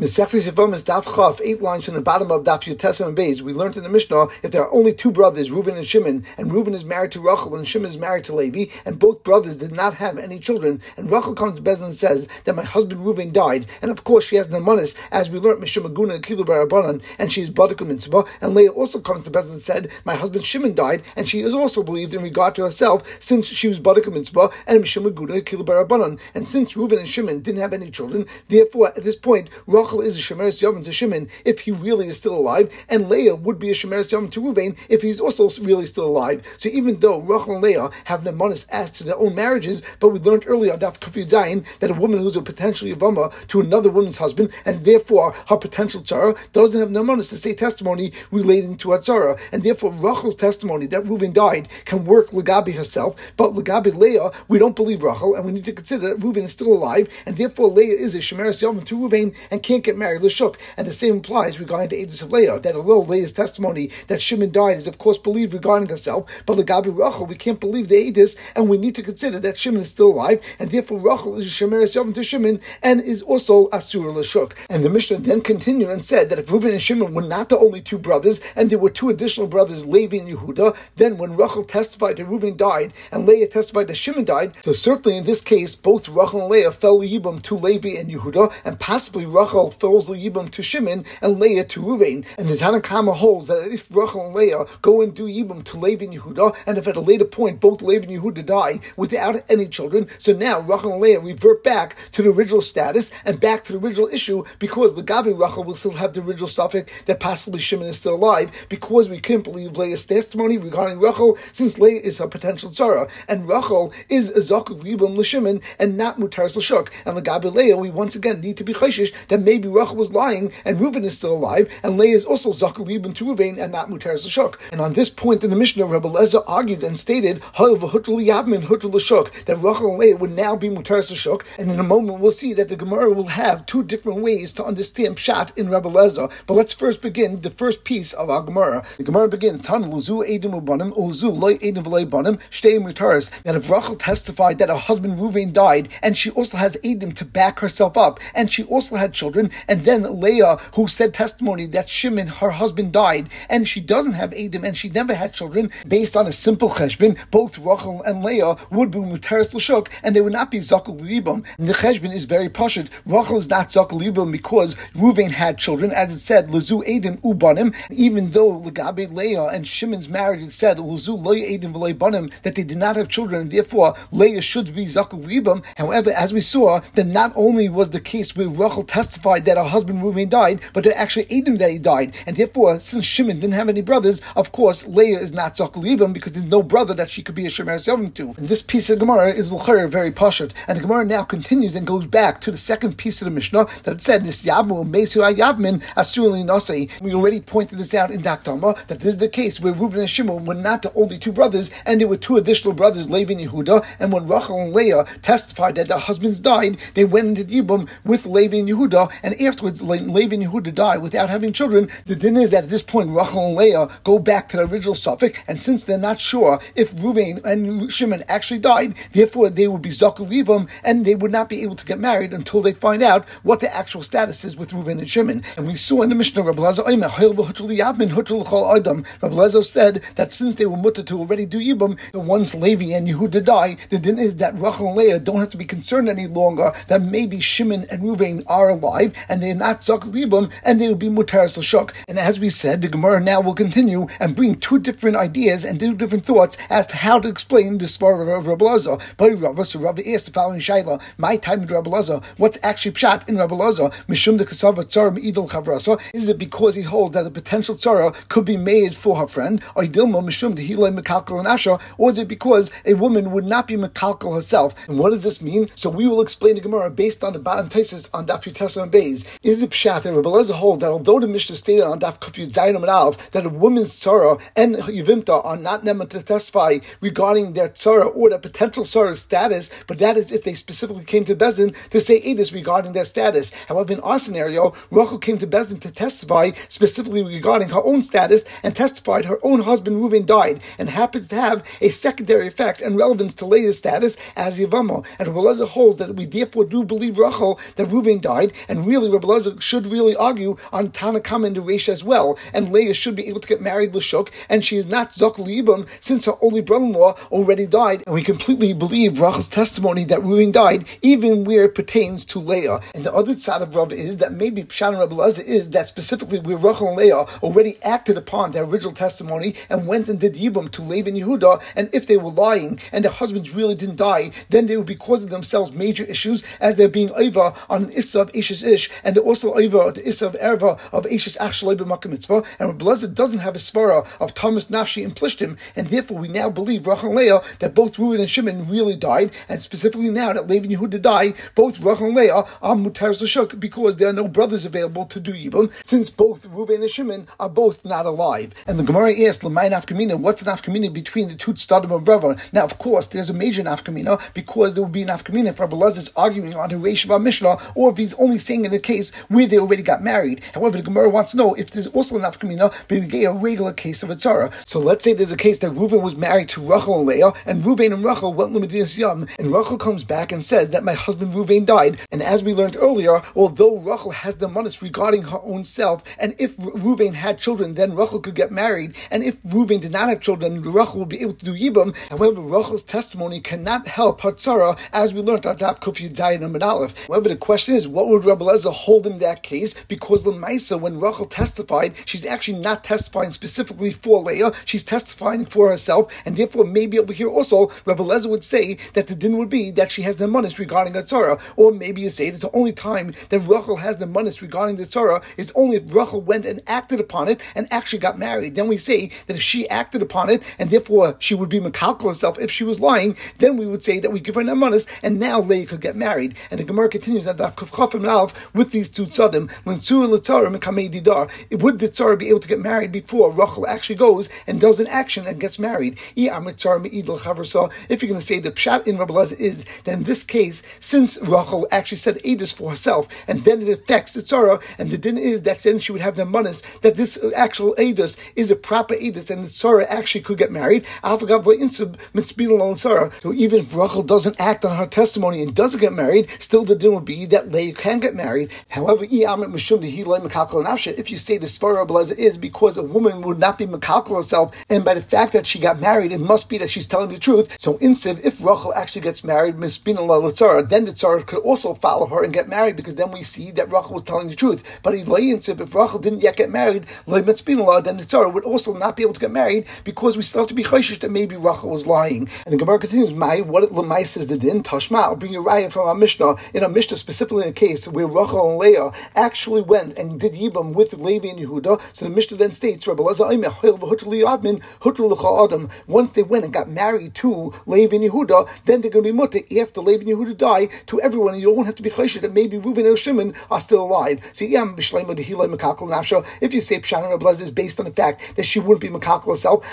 Eight lines from the bottom of Daf Yutesam and Beis. We learned in the Mishnah if there are only two brothers, Reuven and Shimon, and Reuven is married to Rachel and Shimon is married to Levi, and both brothers did not have any children, and Rachel comes to Bezin and says that my husband Reuven died, and of course she has Namanis, as we learned Mishimaguna and Kilu Barabanan, and she is Badakum Mitzvah, and Leah also comes to Bezin and said my husband Shimon died, and she is also believed in regard to herself since she was Badakum Mitzvah and Mishimaguna and Kilu Barabanan, and since Reuven and Shimon didn't have any children, therefore at this point Rachel is a Shemeres Yavim to Shimon if he really is still alive, and Leah would be a Shemeres Yavim to Ruvain if he's also really still alive. So even though Rachel and Leah have nemanis as to their own marriages, but we learned earlier Daf Kafir Zayin that a woman who's a potential Yavama to another woman's husband, and therefore her potential tzara doesn't have nemanis to say testimony relating to her tzara, and therefore Rachel's testimony that Reuven died can work Lagabi herself, but Lagabi Leah, we don't believe Rachel, and we need to consider that Reuven is still alive, and therefore Leah is a Shemeres Yavim to Reuven and can't get married Lashuk. And the same applies regarding the Edis of Leah, that although Leah's testimony that Shimon died is of course believed regarding herself, but Lagabi Rachel, we can't believe the Edis, and we need to consider that Shimon is still alive, and therefore Rachel is a Shemeres Yavim to Shimon, and is also Asur Lashuk. And the Mishnah then continued and said that if Reuven and Shimon were not the only two brothers, and there were two additional brothers, Levi and Yehuda, then when Rachel testified that Reuven died, and Leah testified that Shimon died, so certainly in this case, both Rachel and Leah fell Yibam to Levi and Yehuda, and possibly Rachel falls Yibam to Shimon and Leah to Ruvain. And the Tanakama holds that if Rachel and Leah go and do Yibam to Levi and Yehuda, and if at a later point both Levi and Yehuda die without any children, so now Rachel and Leah revert back to the original status and back to the original issue because the Gabi Rachel will still have the original suffix that possibly Shimon is still alive because we can't believe Leah's testimony regarding Rachel since Leah is her potential tzara and Rachel is a Zakuk Yibam L'Shimon and not Mutar L'Shuk. And the Gabi Leah, we once again need to be chayshish that maybe Rachel was lying and Reuven is still alive, and Leah is also Zakul Yibam to Reuven and not Mutar L'Shuk. And on this point in the Mishnah, Rebbe Lezer argued and stated that Rachel and Leah would now be Mutar L'Shuk, and in a moment we'll see that the Gemara will have two different ways to understand Pshat in Rebbe Lezer. But let's first begin the first piece of our Gemara. The Gemara begins, Tan Luzu Edim Ubanim, Uzu Loy Edim V'Loy Banim, that if Rachel testified that her husband Reuven died, and she also has Edim to back herself up, and she also had children, and then Leah, who said testimony that Shimon, her husband, died, and she doesn't have Edim, and she never had children, based on a simple cheshbon, both Rachel and Leah would be Mutaris L'Shuk, and they would not be Zakul Libam. The cheshbon is very pashut. Rachel is not Zakul Libam because Reuven had children, as it said, Lezu Edim Ubanim, even though Legabe Leah and Shimon's marriage, it said, Lezu Loy Edim V'Loy Banim, that they did not have children, and therefore Leah should be Zakul Libam. However, as we saw, that not only was the case where Rachel testified that her husband Reuven died, but they actually Edim that he died, and therefore, since Shimon didn't have any brothers, of course, Leah is not Zakul because there's no brother that she could be a Shemer Yovim to. And this piece of Gemara is L'chayr very pashut, and the Gemara now continues and goes back to the second piece of the Mishnah that it said, "This Yabu Mesu Ayavmin Asurli Nosei." We already pointed this out in Daktama that this is the case where Reuben and Shimon were not the only two brothers, and there were two additional brothers, Levi and Yehuda. And when Rachel and Leah testified that their husbands died, they went into Yibum with Levi and Yehuda, and afterwards Le- Levi and Yehuda died without having children. The din is that at this point Rachel and Leah go back to the original suffix, and since they're not sure if Reuben and Shimon actually died, therefore they would be Zakul Yibum, and they would not be able to get married until they find out what the actual status is with Reuben and Shimon. And we saw in the Mishnah, Rabbi Lezer said that since they were mutter to already do Yibum, once Levi and Yehuda die, the din is that Rachel and Leah don't have to be concerned any longer that maybe Shimon and Reuven are alive and they're not Zakul libum, and they will be Mutaris L'Shuk. And as we said, the Gemara now will continue and bring two different ideas and two different thoughts as to how to explain this Svar of Rabbi Lezer. But Rabbi, so Rabbi asked the following Shaila, my time with Rabbi what's actually pshat in Rabbi Lezer? Mishum de Kasava Tzara Idol Chavrasa? Is it because he holds that a potential tzara could be made for her friend? Or Mishum de Hila Mekalkal and? Or is it because a woman would not be Mekalkal herself? And what does this mean? So we will explain the Gemara based on the bottom tesis on Daf Yutesa and Is it pshat that Rabbi Lezer holds that although the Mishnah stated on Daf Kufyud Zayin and Alf that a woman's tzara and Yuvimta are not never to testify regarding their tzara or their potential tzara status, but that is if they specifically came to Bezin to say edis regarding their status. However, in our scenario, Rachel came to Bezin to testify specifically regarding her own status and testified her own husband Reuven died and happens to have a secondary effect and relevance to Leah's status as Yavama. And Rabbi holds that we therefore do believe Rachel that Reuven died and really Rabbi Lezer should really argue on Tanakam and Resh as well, and Leah should be able to get married Lashuk, and she is not Zok Libam since her only brother-in-law already died, and we completely believe Rachel's testimony that Reuven died, even where it pertains to Leah. And the other side of Rav is that maybe Pshat and Rabbi Lezer is that specifically where Rachel and Leah already acted upon their original testimony and went and did Yibam to Laban Yehuda, and if they were lying and their husbands really didn't die, then they would be causing themselves major issues as they're being over on an Issa of Ashes Ish, and also over the Issa of Erva of Ashes Achshalei b'Makom Mitzvah, and Rabbi doesn't have a svara of Thomas Nafshi and Plishtim, and therefore we now believe Rachel Leah that both Reuven and Shimon really died, and specifically now that Laban Yehuda died, both Rachel and Leah are mutar l'shuk because there are no brothers available to do Yibam, since both Reuven and Shimon are both not alive. And the Gemara asked, Lamai Nafkamina, what's the Nafkamina between the two Tzadim of Rava? Now, of course, there's a major Nafkamina because there would be an Nafkamina if Rabbi is arguing on the of Mishnah, or if he's only saying in a case where they already got married. However, the Gemara wants to know if there's also a Nafkamina, but a regular case of a tzara. So let's say there's a case that Reuven was married to Rachel and Leah, and Reuven and Rachel went Limadinas Yam, and Rachel comes back and says that my husband Reuven died. And as we learned earlier, although Rachel has the manas regarding her own self, and if Reuven had children, then Rachel could get married, and if Reuven did not have children, Rachel would be able to do Yibam. However, Rachel's testimony cannot help her tzara, as we learned at Daf Kuf Yudzayin and Aleph. However, the question is, what would Rabbi hold in that case? Because the Maisa, when Rachel testified, she's actually not testifying specifically for Leah, she's testifying for herself, and therefore maybe over here also, Rabbi Lezer would say that the din would be that she has the manas regarding a tzara, or maybe you say that the only time that Rachel has the manas regarding the tzara is only if Rachel went and acted upon it and actually got married. Then we say that if she acted upon it and therefore she would be makalkal herself if she was lying, then we would say that we give her the nemanis and now Leah could get married. And the Gemara continues at Daf Kufchafim Alf with these two tzadim, Lintzur L'Tzarim and Kamei. Would the tzara be able to get married before Rachel actually goes and does an action and gets married? If you're going to say the pshat in Rabbi Lezer is then this case, since Rachel actually said Edis for herself, and then it affects the tzara, and the din is that then she would have the manas that this actual Edis is a proper Edis, and the tzara actually could get married. So even if Rachel doesn't act on her testimony and doesn't get married, still the din would be that Leah can get married. However, and Afsha, if you say the svara Lezer is because a woman would not be makalkal herself, and by the fact that she got married, it must be that she's telling the truth. So instead, if Rachel actually gets married, mispina la then the tzara could also follow her and get married because then we see that Rachel was telling the truth. But in Siv, if Rachel didn't yet get married, then the tzara would also not be able to get married because we still have to be chayshish that maybe Rachel was lying. And the Gemara continues, "My what Lamai says the din Tashma." I'll bring you raya from our Mishnah in our Mishnah specifically in a case where Rachel and Leah actually went and did yibam with Levi and Yehuda. So the Mishnah then states, "Rabbi Once they went and got married to Levi and Yehuda, then they're going to be mutter after Levi and Yehuda die to everyone, and you don't have to be chayshit that maybe Reuven and Shimon are still alive. So if you say Pshan Rabbi is based on the fact that she wouldn't be makakal herself,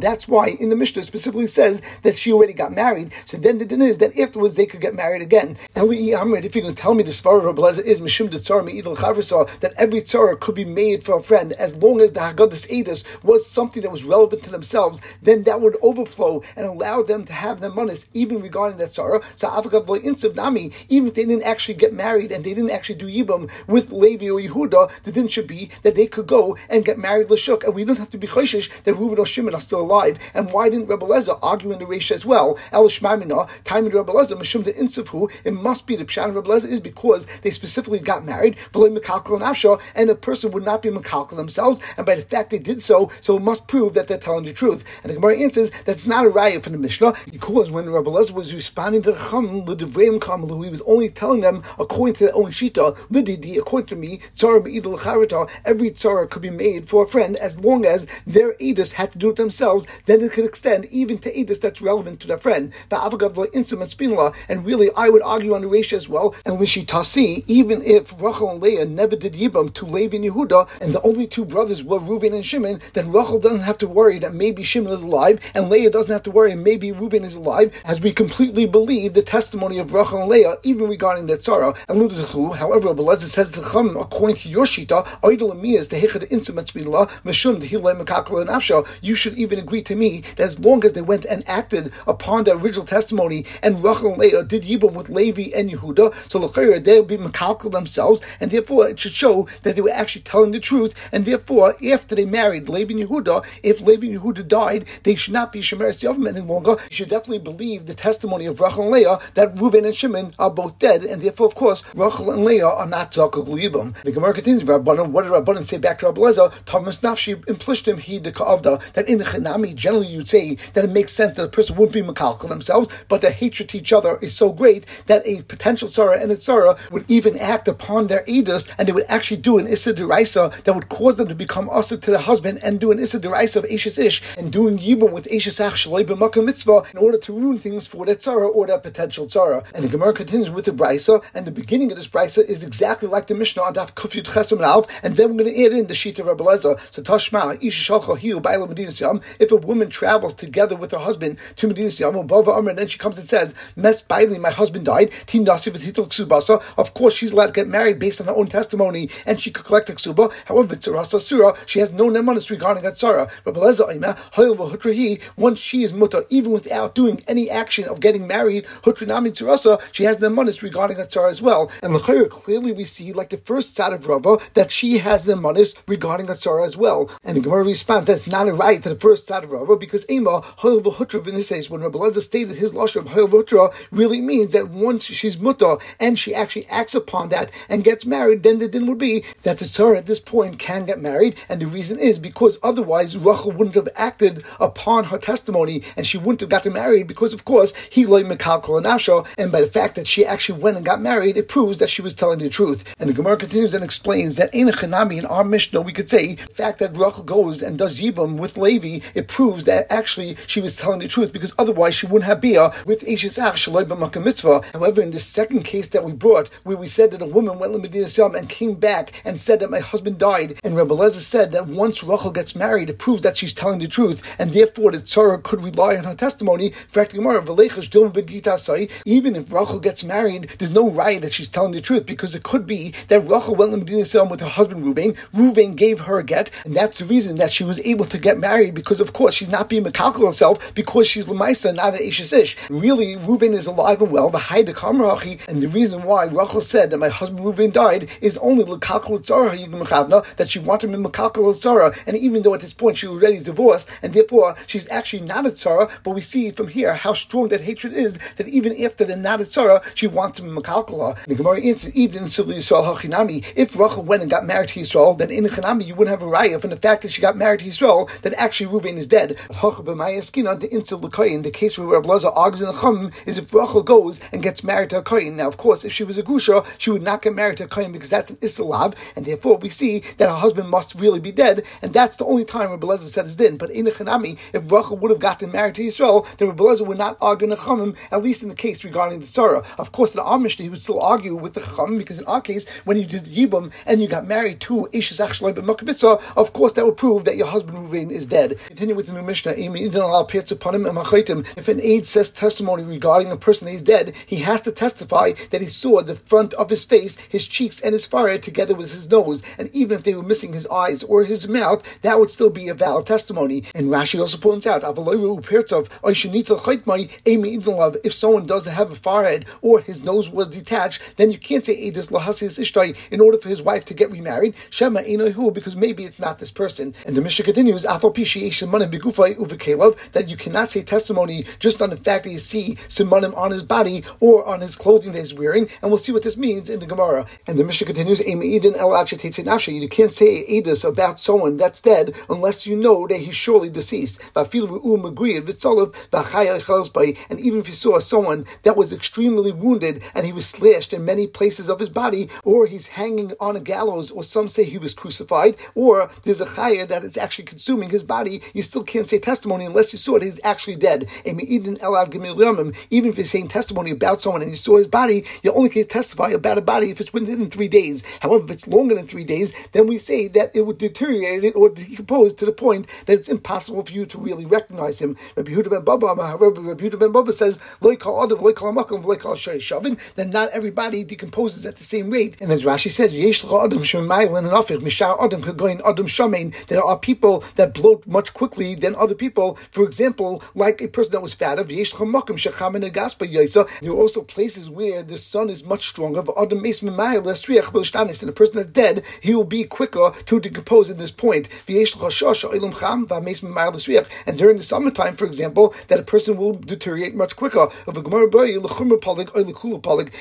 that's why in the Mishnah specifically says that she already got married. So then the din is that afterwards they could get married again. If you're going to tell me the Svar of Rabbi is Mishum that every tzara could be made for a friend as long as the Haggadah Edis was something that was relevant to themselves, then that would overflow and allow them to have their manas even regarding that tzara. So Avagav Insav Nami, even if they didn't actually get married and they didn't actually do Yibam with Levi or Yehuda, the din should be that they could go and get married Lashuk, and we don't have to be chayshish that Reuven or Shimon are still alive. And why didn't Rebbe Lezer argue in the Reish as well? El Shmamina, time in Rebbe Lezer, Mishum the Insafhu, it must be the Pshan of Rebbe is because they specifically got married, and a person would not be Mekalkal themselves, and by the fact they did so, so it must prove that they're telling the truth. And the Gemara answers that's not a riot from the Mishnah, because when Rabbi Lezer was responding to the Chum, Kamalu, he was only telling them according to their own Shita, L'Didi, according to me, every Tzara could be made for a friend as long as their Edis had to do it themselves, then it could extend even to Edis that's relevant to their friend. The Avagavla instrument Spinala, and really, I would argue on the ratio as well, and Lishitasi, even if Rachel and Leah never did Yibam to Levi and Yehuda, and the only two brothers were Reuben and Shimon, then Rachel doesn't have to worry that maybe Shimon is alive, and Leah doesn't have to worry maybe Reuben is alive, as we completely believe the testimony of Rachel and Leah, even regarding that sorrow. And however, Belezah says the Chum, according to your Shita, is the Hechad Spinla, Meshum, the Hilay Makakal and Afsha, you should even agree to me that as long as they went and acted upon the original testimony, and Rachel and Leah did Yibam with Levi and Yehuda, so where they would be makalkal themselves, and therefore it should show that they were actually telling the truth, and therefore after they married Laban Yehuda, if Laban Yehuda died, they should not be Shemeres Yavim any longer. You should definitely believe the testimony of Rachel and Leah that Reuven and Shimon are both dead, and therefore, of course, Rachel and Leah are not Zakuk Libam. The Gemara continues, Rabbanon, what did Rabbanon say back to Rabbi Thomas Nafshi implished he the Ka'avda, that in the Chanami, generally you'd say that it makes sense that a person wouldn't be Makalkal themselves, but the hatred to each other is so great that a potential Tzara and a Tzara would even act upon their Edus, and they would actually do an Issa Deraisa that would cause them to become Asa to the husband and do an Issa Deraisa of Ashes Ish and doing Yibum with Ashes Ach Shalai Mitzvah in order to ruin things for that Tzara or that potential Tzara. And the Gemara continues with the Brisa, and the beginning of this Brisa is exactly like the Mishnah on Daf Kufyut Chesam Alf, and then we're going to add in the sheet of Rabbi Lezer. So Tashma, if a woman travels together with her husband to Medinas Yam, and then she comes and says, Mes Bailey, my husband died, of course she's allowed to get married based on her own testimony, and she could collect a. However, Surah, she has no nemanis regarding. Rabbi Lezer, once she is mutter, even without doing any action of getting married, Hutrinami Tzurasa, she has nemanis regarding Sarah as well. And the clearly we see, like the first side of Rava, that she has nemanis regarding Sarah as well. And the Gemara responds that's not a right to the first side of Rava because Ema Hoyel v'Hutra v'Niseis when Rabbi Lezer stated his lashon of really means that once she's mutter and she actually acts upon that and gets married, then the din would be that the Torah at this point can get married, and the reason is because otherwise Rachel wouldn't have acted upon her testimony and she wouldn't have gotten married because of course he loy mekalkal and and by the fact that she actually went and got married, it proves that she was telling the truth. And the Gemara continues and explains that in a Chanami in our Mishnah we could say the fact that Rachel goes and does Yibam with Levi, it proves that actually she was telling the truth because otherwise she wouldn't have Bia with Eishes Ach Shaloi Mitzvah. However, in the second case that we brought, where we said that a woman went to Medina Yam and came back and said that my husband died, and Rebbe Lezer said that once Rachel gets married, it proves that she's telling the truth, and therefore the Tzara could rely on her testimony. In fact, Even if Rachel gets married, there's no right that she's telling the truth because it could be that Rachel went to Medina Yam with her husband Ruvain. Ruvain gave her a get, and that's the reason that she was able to get married because, of course, she's not being Mekalkal herself because she's Lamaisa, not an Ashes Ish. Really, Ruvain is alive and well, behind the Kamarachi, and the reason why Rachel said that my husband Ruvain died is only Lekakal that she wanted him Mekakal Tzara, and even though at this point she was already divorced, and therefore she's actually not a Tzara, but we see from here how strong that hatred is that even after the not a Tzara, she wants him Mekalkal The Gemara answers, Eden Yisrael Hachinami. If Rachel went and got married to Yisrael, then in Chanami you wouldn't have a raya from the fact that she got married to Yisrael that actually Ruvain is dead. The case where Rabbi Lazar argues in a Chum is if Rachel goes and gets married to a Kohen. Now, of course, if she was a Grusha, she would not get married to a Kohen because that's an Isalav, and therefore we see that her husband must really be dead, and that's the only time Rabbi Lezer said his din. But in the Chanami, if Rachel would have gotten married to Yisrael, then Rabbi would not argue the at least in the case regarding the Tzara. Of course, in our Mishnah, he would still argue with the Chamim, because in our case, when you did Yibum and you got married to Ishes Achshalai B'Makabitza, of course that would prove that your husband Ruvain is dead. Continue with the new Mishnah. If an aide says testimony regarding a person that is dead, he has to testify that he saw the front of his face, his cheeks, and his forehead together with his nose. And even if they were missing his eyes or his mouth, that would still be a valid testimony. And Rashi also points out, if someone doesn't have a forehead or his nose was detached, then you can't say in order for his wife to get remarried. Shema because maybe it's not this person. And the Mishnah continues, that you cannot say testimony just on the fact that you see Simonim on his body or on his clothing that he's wearing. And we'll see what this means in the Gemara. And the Mishnah continues, You can't say Edis about someone that's dead unless you know that he's surely deceased. And even if you saw someone that was extremely wounded and he was slashed in many places of his body, or he's hanging on a gallows, or some say he was crucified, or there's a chaya that is actually consuming his body, you still can't say testimony unless you saw it, he's actually dead. Even if you're saying testimony about someone and you saw his body, you only can testify about a body if it's within three days. However, if it's longer than three days, then we say that it would deteriorate it or decompose to the point that it's impossible for you to really recognize him. Rabbi Yehuda ben Baba, however, Rabbi Yehuda ben Baba says, then not everybody decomposes at the same rate. And as Rashi says, there are people that bloat much quickly than other people. For example, like a person that was fat of there are also places where the sun is much stronger. And a person that's dead, he will be quicker to decompose at this point. And during the summertime, for example, that a person will deteriorate much quicker.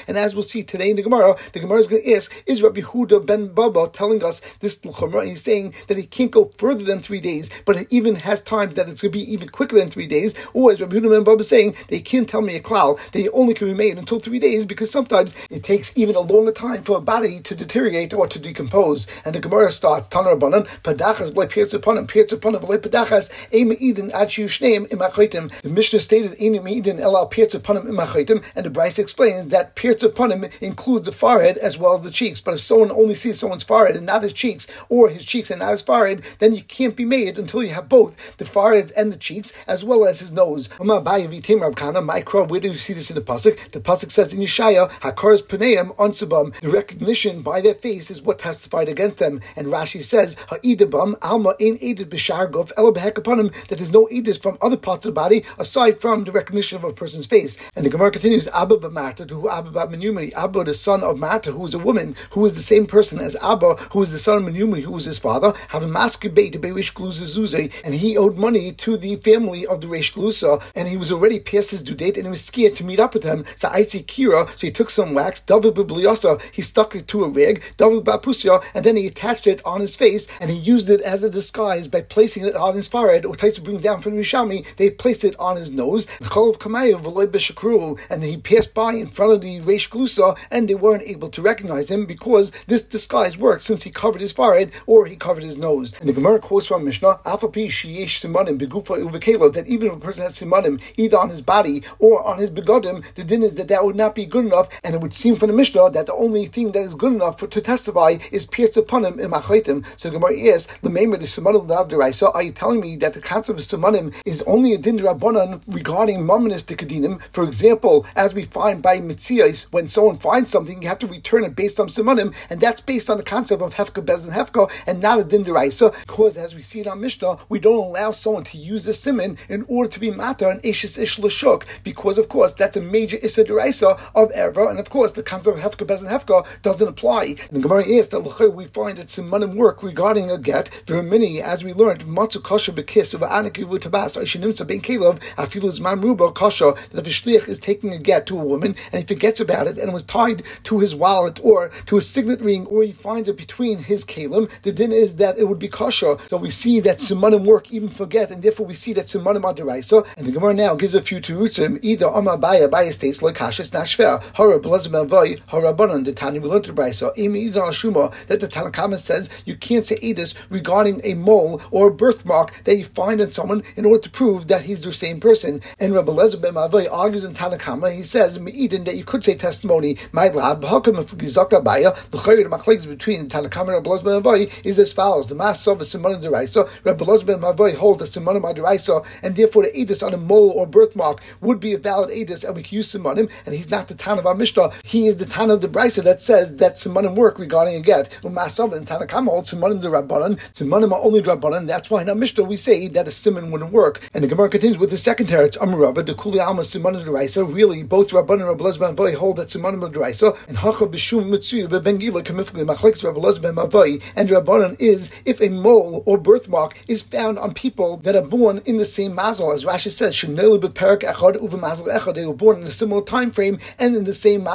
And as we'll see today in the Gemara, the Gemara is going to ask, is Rabbi Huda ben Baba telling us this L'chumra? He's saying that he can't go further than three days, but it even has time that it's going to be even quicker than three days. Or as Rabbi Huda ben Baba is saying, they can't tell me a klal it only can be made until three days because sometimes it takes even a longer time for a body to deteriorate or to decompose. And the Gemara starts, Tanar Rabbanan, Padachas him, Pirtz upon him, Padachas, Eim Eden Achu Shneim Imachaitim. The Mishnah stated, Eim Eden Elal him, Imachaitim, and the Brisa explains that him includes the forehead as well as the cheeks. But if someone only sees someone's forehead and not his cheeks, or his cheeks and not his forehead, then you can't be made until you have both the forehead and the cheeks, as well as his nose. Where do you see this in the pasuk? The pasuk says in Yeshaya, "Hakars paneim ansubam." The recognition by their face is what testified against them. And Rashi says, "Ha'idabam alma in b'shar guf upon him that there's no edis from other parts of the body aside from the recognition of a person's face." And the Gemara continues, "Abba b'marta to Abba b'menumri." Abba, the son of Marta, who is a woman, who is the same person as Abba, who is the son of Menumri, who was his father, have a maskebei to Gluza and he owed money to the family of the Reish Glusa, and he was already past his due date, and he was scared to meet up with him. So I see Kira, so he took some wax, David Bibliosa, he stuck it to a rig, and then he attached it on his face, and he used it as a disguise by placing it on his forehead, or to bring down from Rishami, they placed it on his nose, and he passed by in front of the Reish Glusa, and they weren't able to recognize him because this disguise worked since he covered his forehead or he covered his nose. And the Gemara quotes from Mishnah, Alpha Sheyesh Simanim Begufa that even if a person has Simanim either on his body or on his begodim, the din is that that would not be good enough, and it would seem from the Mishnah that the only thing that is good enough for, to testify is pierced upon him in Machaitim. So the Gemara asks, Lememar the Simanim Lavderaisa, are you telling me that the concept of Simanim is only a din rabbanan regarding Mamonis Tikadinim? For example, as we find by Mitzias, when someone finds something, you have to return it based on Simanim, and that's based on the concept of Hefka Bez and Hefka, and not a din deraisa, because as we see it on Mishnah, we don't allow someone to use a simon in order to be matter and Ishis Ish Lashuk, because of course that's a major Issa deraisa of Erva, and of course the concept of Hefka Bez and Hefka doesn't apply. And the Gemara is that we find it's that Simanim work regarding a get, very many, as we learned, Matzu Kasha Bekis of Anakivu Tabas, Ishinimsa Ben Kalov, Afiluz Mamruba Kasha, that if a Shliach is taking a get to a woman and he forgets about it and it was tied to his wallet or to a signet ring or he finds it between his kalim, the din is that it would be kosher. So we see that simanim work even forget, and therefore we see that simanim are deraisa. And the Gemara now gives a few terutzim. Either Amma Baya Baya states like kashas nashver hara blazim avoy hara banan the Tani we learned the brayso. Imi either shuma that the Tanakhama says you can't say edus regarding a mole or a birthmark that you find in someone in order to prove that he's the same person. And Rabbi Lezer ben Avoy argues in Tanakama. He says Eden that you could say testimony. My lab hakam of gizaka baya the chayir between Tanakama and Rabbi Lezer ben Avoy is as follows: the mass of a simanim deraisa. Rabbi Lezer ben Avoy holds that simanim deraisa, and therefore the edus on a mole or birthmark would be a valid edus, and we can use simanim. And he's not the tan of our mishnah; he is the tan of the brisa that says that simanim work regarding a get. Umasav and Tanakama holds simanim the rabbanon. Simanim are only rabbanon. That's why in our mishnah we say that a simon wouldn't work. And the Gemara continues with the second teretz. Amrava the kuli alma the deraisa. Really, both rabbanon and ben Avoy hold that simanim deraisa, and hacha b'shum mitzuy ben gila kamifli machlekes Rabbi Lezer ben Avoy and rabbanon is if a mole or birthmark is found on people that are born in the same mazel, as Rashi says, they were born in a similar time frame and in the same mazel.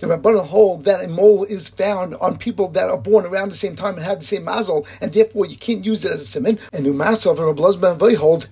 The Rabbanan hold that a mole is found on people that are born around the same time and have the same mazel, and therefore you can't use it as a simon. And the Masav Rabbi holds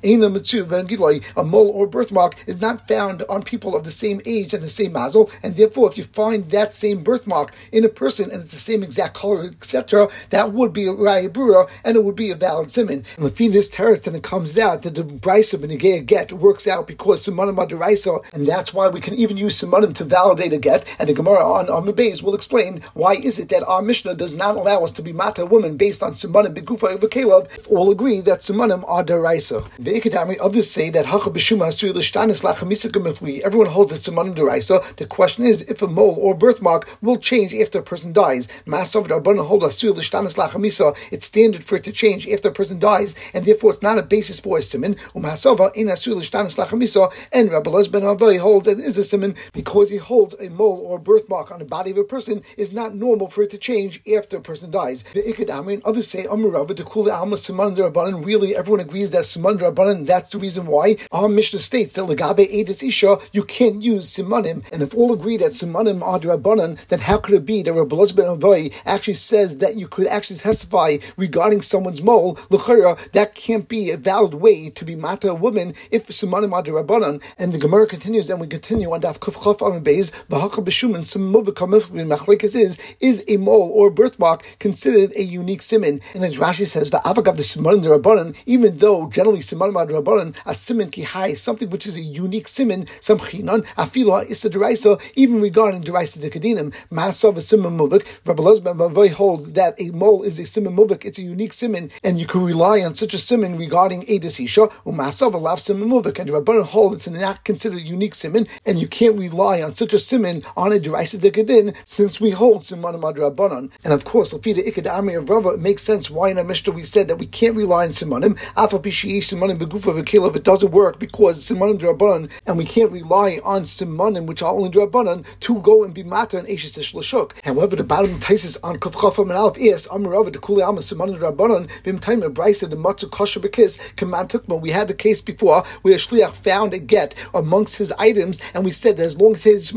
a mole or birthmark is not found on people of the same age and the same mazel, and therefore if you find that same birthmark in a person and it's the same exact color, etc., that would be a raya brura and it would be a valid simon. And if this teretz, then it comes out that the brisa benegay get works out because simanim are deraisa, and that's why we can even use simanim to validate a get. And the Gemara on on Beis will explain why is it that our Mishnah does not allow us to be mata woman based on simanim begufa over Caleb. All agree that simanim are deraisa. The Ikadami others say that hacha b'shuma asur l'shtanis lachamisikamifli. Everyone holds that simanim deraisa. The question is if a mole or birthmark will change after a person dies. Masov Masav hold asur l'shtanis lachamisa. It's standard for it to change after a person dies, and therefore it's not a basis for a simon. Umhasava in asur l'shtanis lachamisa. And Rabbi ben Avoy hold that is a simon because he holds a mole or birthmark on the body of a person is not normal for it to change after a person dies. The Ikadami and others say Amurava to cool the Alma Siman Rabbanan. Really, everyone agrees that Siman Rabbanan, that's the reason why. Our Mishnah states that Legabe Edis Isha, you can't use Simanim. And if all agree that Simanim are Rabbanan, then how could it be that Rabbi ben actually says that you could actually testify regarding someone's mole? L'chera, that can't be a valid way to be mata a woman if Simanim are Rabbanan. And the Gemara continues, and we continue on Daf Kuf Amin Beis, V'hacha B'Shumin, Simuvik Machlekes is, is a mole or birthmark considered a unique siman. And as Rashi says, V'avagav the Simanim Rabbanan, even though generally Simanim are Rabbanan, a siman kihai, something which is a unique siman, some chinan, afilo is a deraisa, even regarding deraisa de kadinim, masav a siman muvik, Rabbi Lozman holds that a mole is a siman muvik, it's a unique siman, and you can rely on such a siman regarding a desisha, umasav a lav siman muvik, and Rabbanan hold it's not considered a unique siman, and you can't rely on such a siman on a deraisa de kadin, since we hold siman madrabanan. And of course, lafida ikad ami of Rava, it makes sense why in our Mishnah we said that we can't rely on simanim, afa pishiyi simanim begufa v'kilav, it doesn't work because simanim drabanan, and we can't rely on simanim, which are only drabanan, to go and be mata and ashes lashuk. However, the bottom taisis on kufchafam and alf is amrava the kuli alma simanim drabanan bim taima brisa the matzu kosher bekis command tukma. We had the case before where a shliach found a get amongst his items, and we said that as long as he has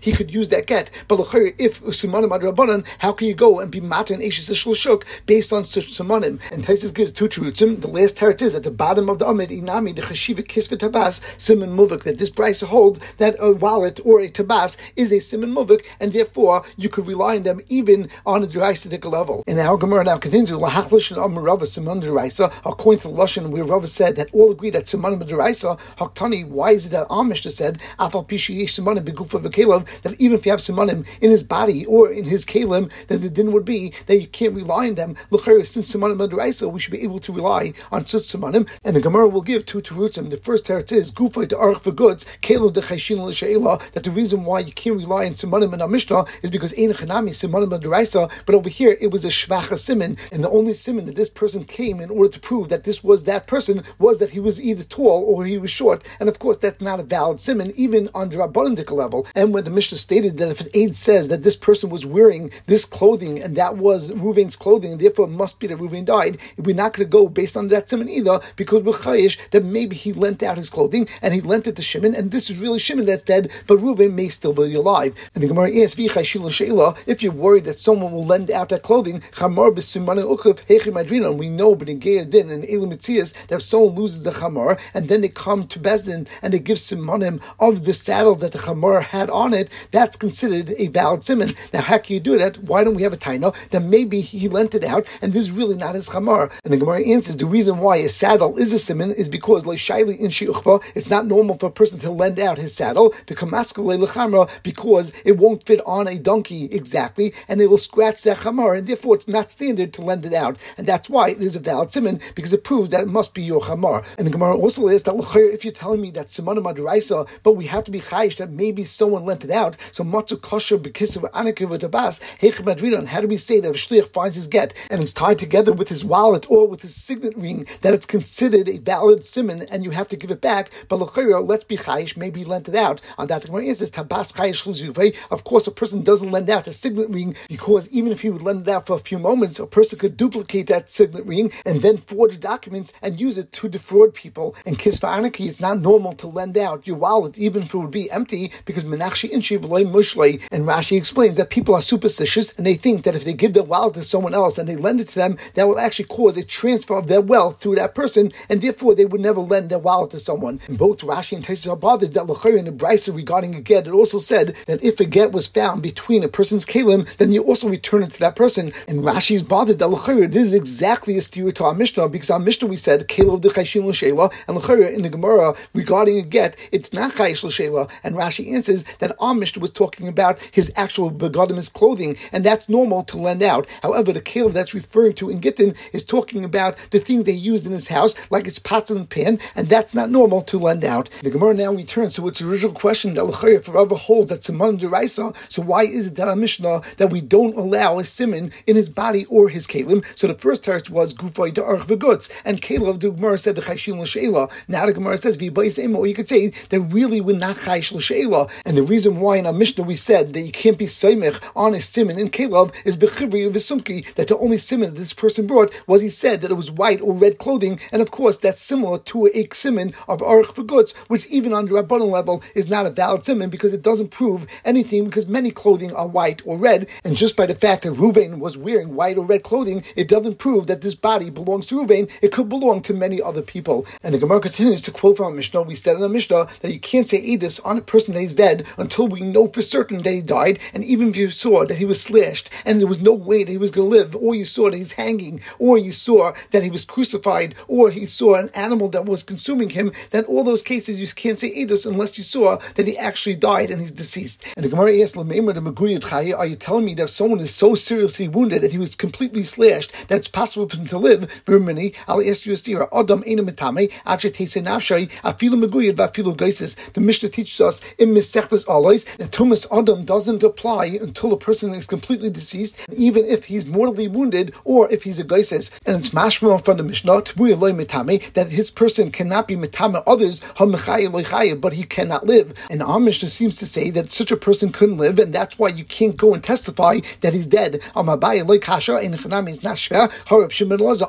he could use that get. But if simanim drabanan, how can you go and be mata and ashes lashuk based on such simanim? And Taisis gives two truths. The last teretz is at the bottom of the Amid Inami the Chashiva Kisva Tabas Simon Muvik that this price hold that a wallet or a tabas is a Simon Muvik and therefore you could rely on them even on a Deraisidic level. And our Gemara now continues Lahachlish and Amarava Simon Deraisa according to the Lashon where Rava said that all agree that Simon Deraisa Haktani why is it that Amish said Simanim that even if you have Simanim in his body or in his Kalim then the din would be that you can't rely on them. Since Simanim Deraisa we should be able to rely on Tzutzamanim, and the Gemara will give two terutzim. The first teretz is Gufay to Arch for goods, Kelo de Chayshin L'Sheila, that the reason why you can't rely on Simanim in our Mishnah is because Ein Chanami Simanim Deraisa, but over here it was a Shvacha Simon, and the only Simon that this person came in order to prove that this was that person was that he was either tall or he was short, and of course that's not a valid Simon, even on Rabbanandika level. And when the Mishnah stated that if an aid says that this person was wearing this clothing and that was Ruvain's clothing, and therefore it must be that Ruvain died, we're not going to go based on that simon either, because we're chayish that maybe he lent out his clothing and he lent it to Shimon, and this is really Shimon that's dead, but Reuven may still be alive. And the Gemara asks, if you're worried that someone will lend out that clothing, Hechimadrina. we know, but in Din and Elim that if someone loses the chamar and then they come to Bezdin and they give simonim of the saddle that the chamar had on it, that's considered a valid simon. Now, how can you do that? Why don't we have a taino that maybe he lent it out and this is really not his chamar? And the Gemara answers the reason why a saddle is a simon is because shaili in shiuchva, it's not normal for a person to lend out his saddle to kamaskule lechamra because it won't fit on a donkey exactly, and it will scratch that chamar, and therefore it's not standard to lend it out, and that's why it is a valid simon because it proves that it must be your chamar. And the Gemara also says that if you're telling me that simon madraisa, but we have to be chayish that maybe someone lent it out, so matzu kosher bekisav anakiv tabas hechmadrinon. How do we say that if shliach finds his get and it's tied together with his wallet or with his signet ring that it's considered a valid simon and you have to give it back. But let's be chayish, maybe lent it out. On that, the Gemara answers tabas chayish Of course, a person doesn't lend out a signet ring because even if he would lend it out for a few moments, a person could duplicate that signet ring and then forge documents and use it to defraud people. And kisva anarchy, it's not normal to lend out your wallet even if would be empty because menachshi inshi mushle. And Rashi explains that people are superstitious and they think that if they give their wallet to someone else and they lend it to them, that will actually cause a transfer of their wealth to that person, and therefore they would never lend their wallet to someone. And both Rashi and Taisus are bothered that Lachir and the Brisa regarding a get, it also said that if a get was found between a person's kalim, then you also return it to that person. And Rashi is bothered that Lachir, this is exactly a steer to our Mishnah, because our Mishnah we said, Kalim de Chayshin L'Shela, and Lachir in the Gemara regarding a get, it's not Chayish L'Shela. And Rashi answers that Amish was talking about his actual begadim, his clothing, and that's normal to lend out. However, the Kalim that's referring to in Gittin is talking about the things they used in his house, like its pots and pan, and that's not normal to lend out. The Gemara now returns to its original question that L'chayr forever holds that Simon Deraisa. So why is it that our Mishnah that we don't allow a simon in his body or his kalim? So the first text was Gufay Da'arch V'Gutz, and Caleb the Gemara said the Chayshin L'Sheila. Now the Gemara says V'Bayis Emo. You could say that really we're not l'sheila. And the reason why in our Mishnah we said that you can't be soymich on a simon in Caleb is bechivri v'sumki, that the only simon that this person brought was he said that it was white or red clothing, and of course that's similar to a simon of arich v'gutz, which even on the Rabbanon level is not a valid simon because it doesn't prove anything because many clothing are white or red, and just by the fact that Ruvain was wearing white or red clothing, it doesn't prove that this body belongs to Ruvain. It could belong to many other people. And the Gemara continues to quote from Mishnah. We said in the Mishnah that you can't say Edis on a person that is dead until we know for certain that he died, and even if you saw that he was slashed and there was no way that he was going to live, or you saw that he's hanging, or you saw that he was crucified, or he saw an animal that was consuming him, then all those cases you can't say Edis unless you saw that he actually died and he's deceased. And the Gemara asks, Are you telling me that someone is so seriously wounded that he was completely slashed that it's possible for him to live? Vermini, I'll ask you a steer. Adam Afilu. The Mishnah teaches us in Misechtes Alois that Tumas Adam doesn't apply until a person is completely deceased, even if he's mortally wounded or if he's a Gaisis. And it's mashma from the Mishnah, that his person cannot be Mitame others, but he cannot live. And our Mishnah seems to say that such a person couldn't live, and that's why you can't go and testify that he's dead.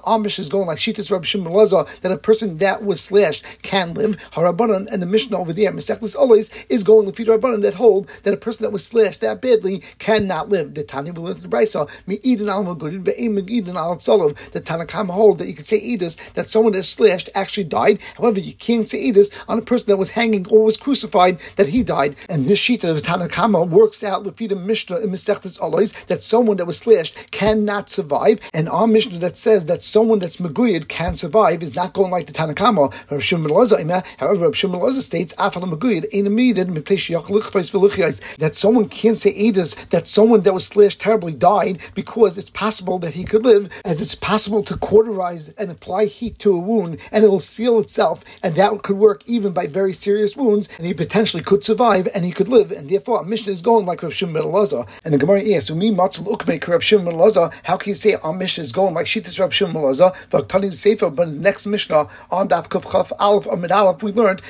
Amish is going like Shitas Rab Shimon that a person that was slashed can live. Harabanan and the Mishnah over there, Always is going feed Rabbanan that hold that a person that was slashed that badly cannot live. The Tanya will learn the Brisa, Me'idin al Magudin, Ve'im Megidin al Tzolov. The Tanakam hold that you can say Edis, that someone that's slashed actually died. However, you can't say Edis on a person that was hanging or was crucified that he died. And this sheet of the Tanakama works out of Mishnah in Mesechlis always that someone that was slashed cannot survive. And our Mishnah that says that someone that's Meguyid can survive is not going like the Tanakama. However, Rav Shimon states that someone can't say Edis that someone that was slashed terribly died because it's possible that he could live, as it's possible to cauterize and apply heat to a wound and it will seal itself, and that could work even by very serious wounds, and he potentially could survive and he could live, and therefore our mission is going like Rav Shimon And the Gemara asks, "Umi matzal ukmek Rav Shimon How can you say our mission is going like Shitas Rav Shimon Laza?" V'ktani Sefer, but next Mishnah on Daf Kuf Chaf Aleph Amid Aleph we learned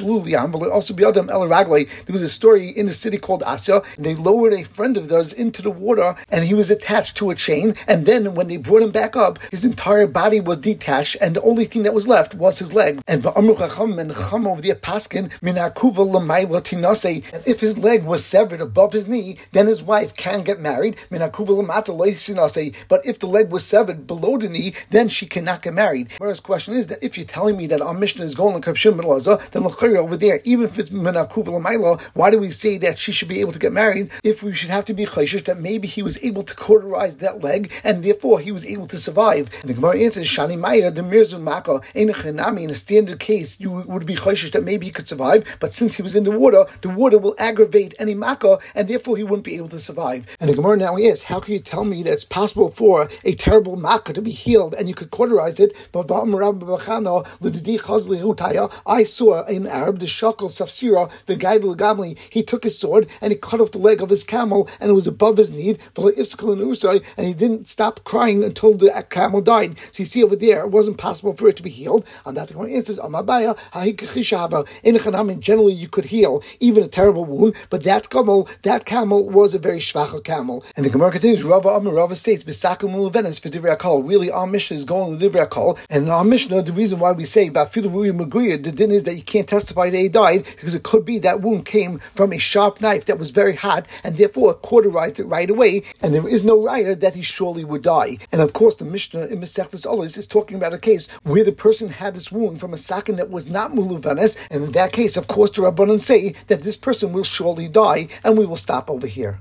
But also El. There was a story in a city called Asya, and they lowered a friend of theirs into the water, and he was attached to a chain. And then when they brought him back up, his entire body was detached, and the only thing that was left was his leg. And the Paskin Minakuva if his leg was severed above his knee, then his wife can get married. But if the leg was severed below the knee, then she cannot get married. Whereas question is that if you're telling me that our Mishnah is going like Kapshim then over there, even if it's Menakuv why do we say that she should be able to get married if we should have to be chayshish that maybe he was able to cauterize that leg and therefore he was able to survive? And the Gemara answers, Shani Maya, the Mirzu Maka, in a standard case, you would be chayshish that maybe he could survive, but since he was in the water, the water will aggravate any Maka and therefore he wouldn't be able to survive. And the Gemara now asks, how can you tell me that it's possible for a terrible Maka to be healed and you could cauterize it? But I saw in Arab the Shakal Safsira, the guide of the Gamli, he took his sword and he cut off the leg of his camel and it was above his knee, and he didn't stop crying until the camel died. So you see over there, it wasn't possible for it to be healed. And that the answers, in generally you could heal even a terrible wound, but that camel, that camel was a very schwacher camel. And the Gemara continues, Rava Amar Rava states, Bisakal Venice for Divrei Really, our mission is going with Divrei and our Mishnah, the reason why we say the din is that you can't testify that he died because it could be that wound came from a sharp knife that was very hot and therefore cauterized it right away, and there is no raya that he surely would die. And of course, the Mishnah in Masechtas Olis is talking about a case where the person had this wound from a sakin that was not muluvanes, and in that case, of course, the Rabbanon say that this person will surely die, and we will stop over here.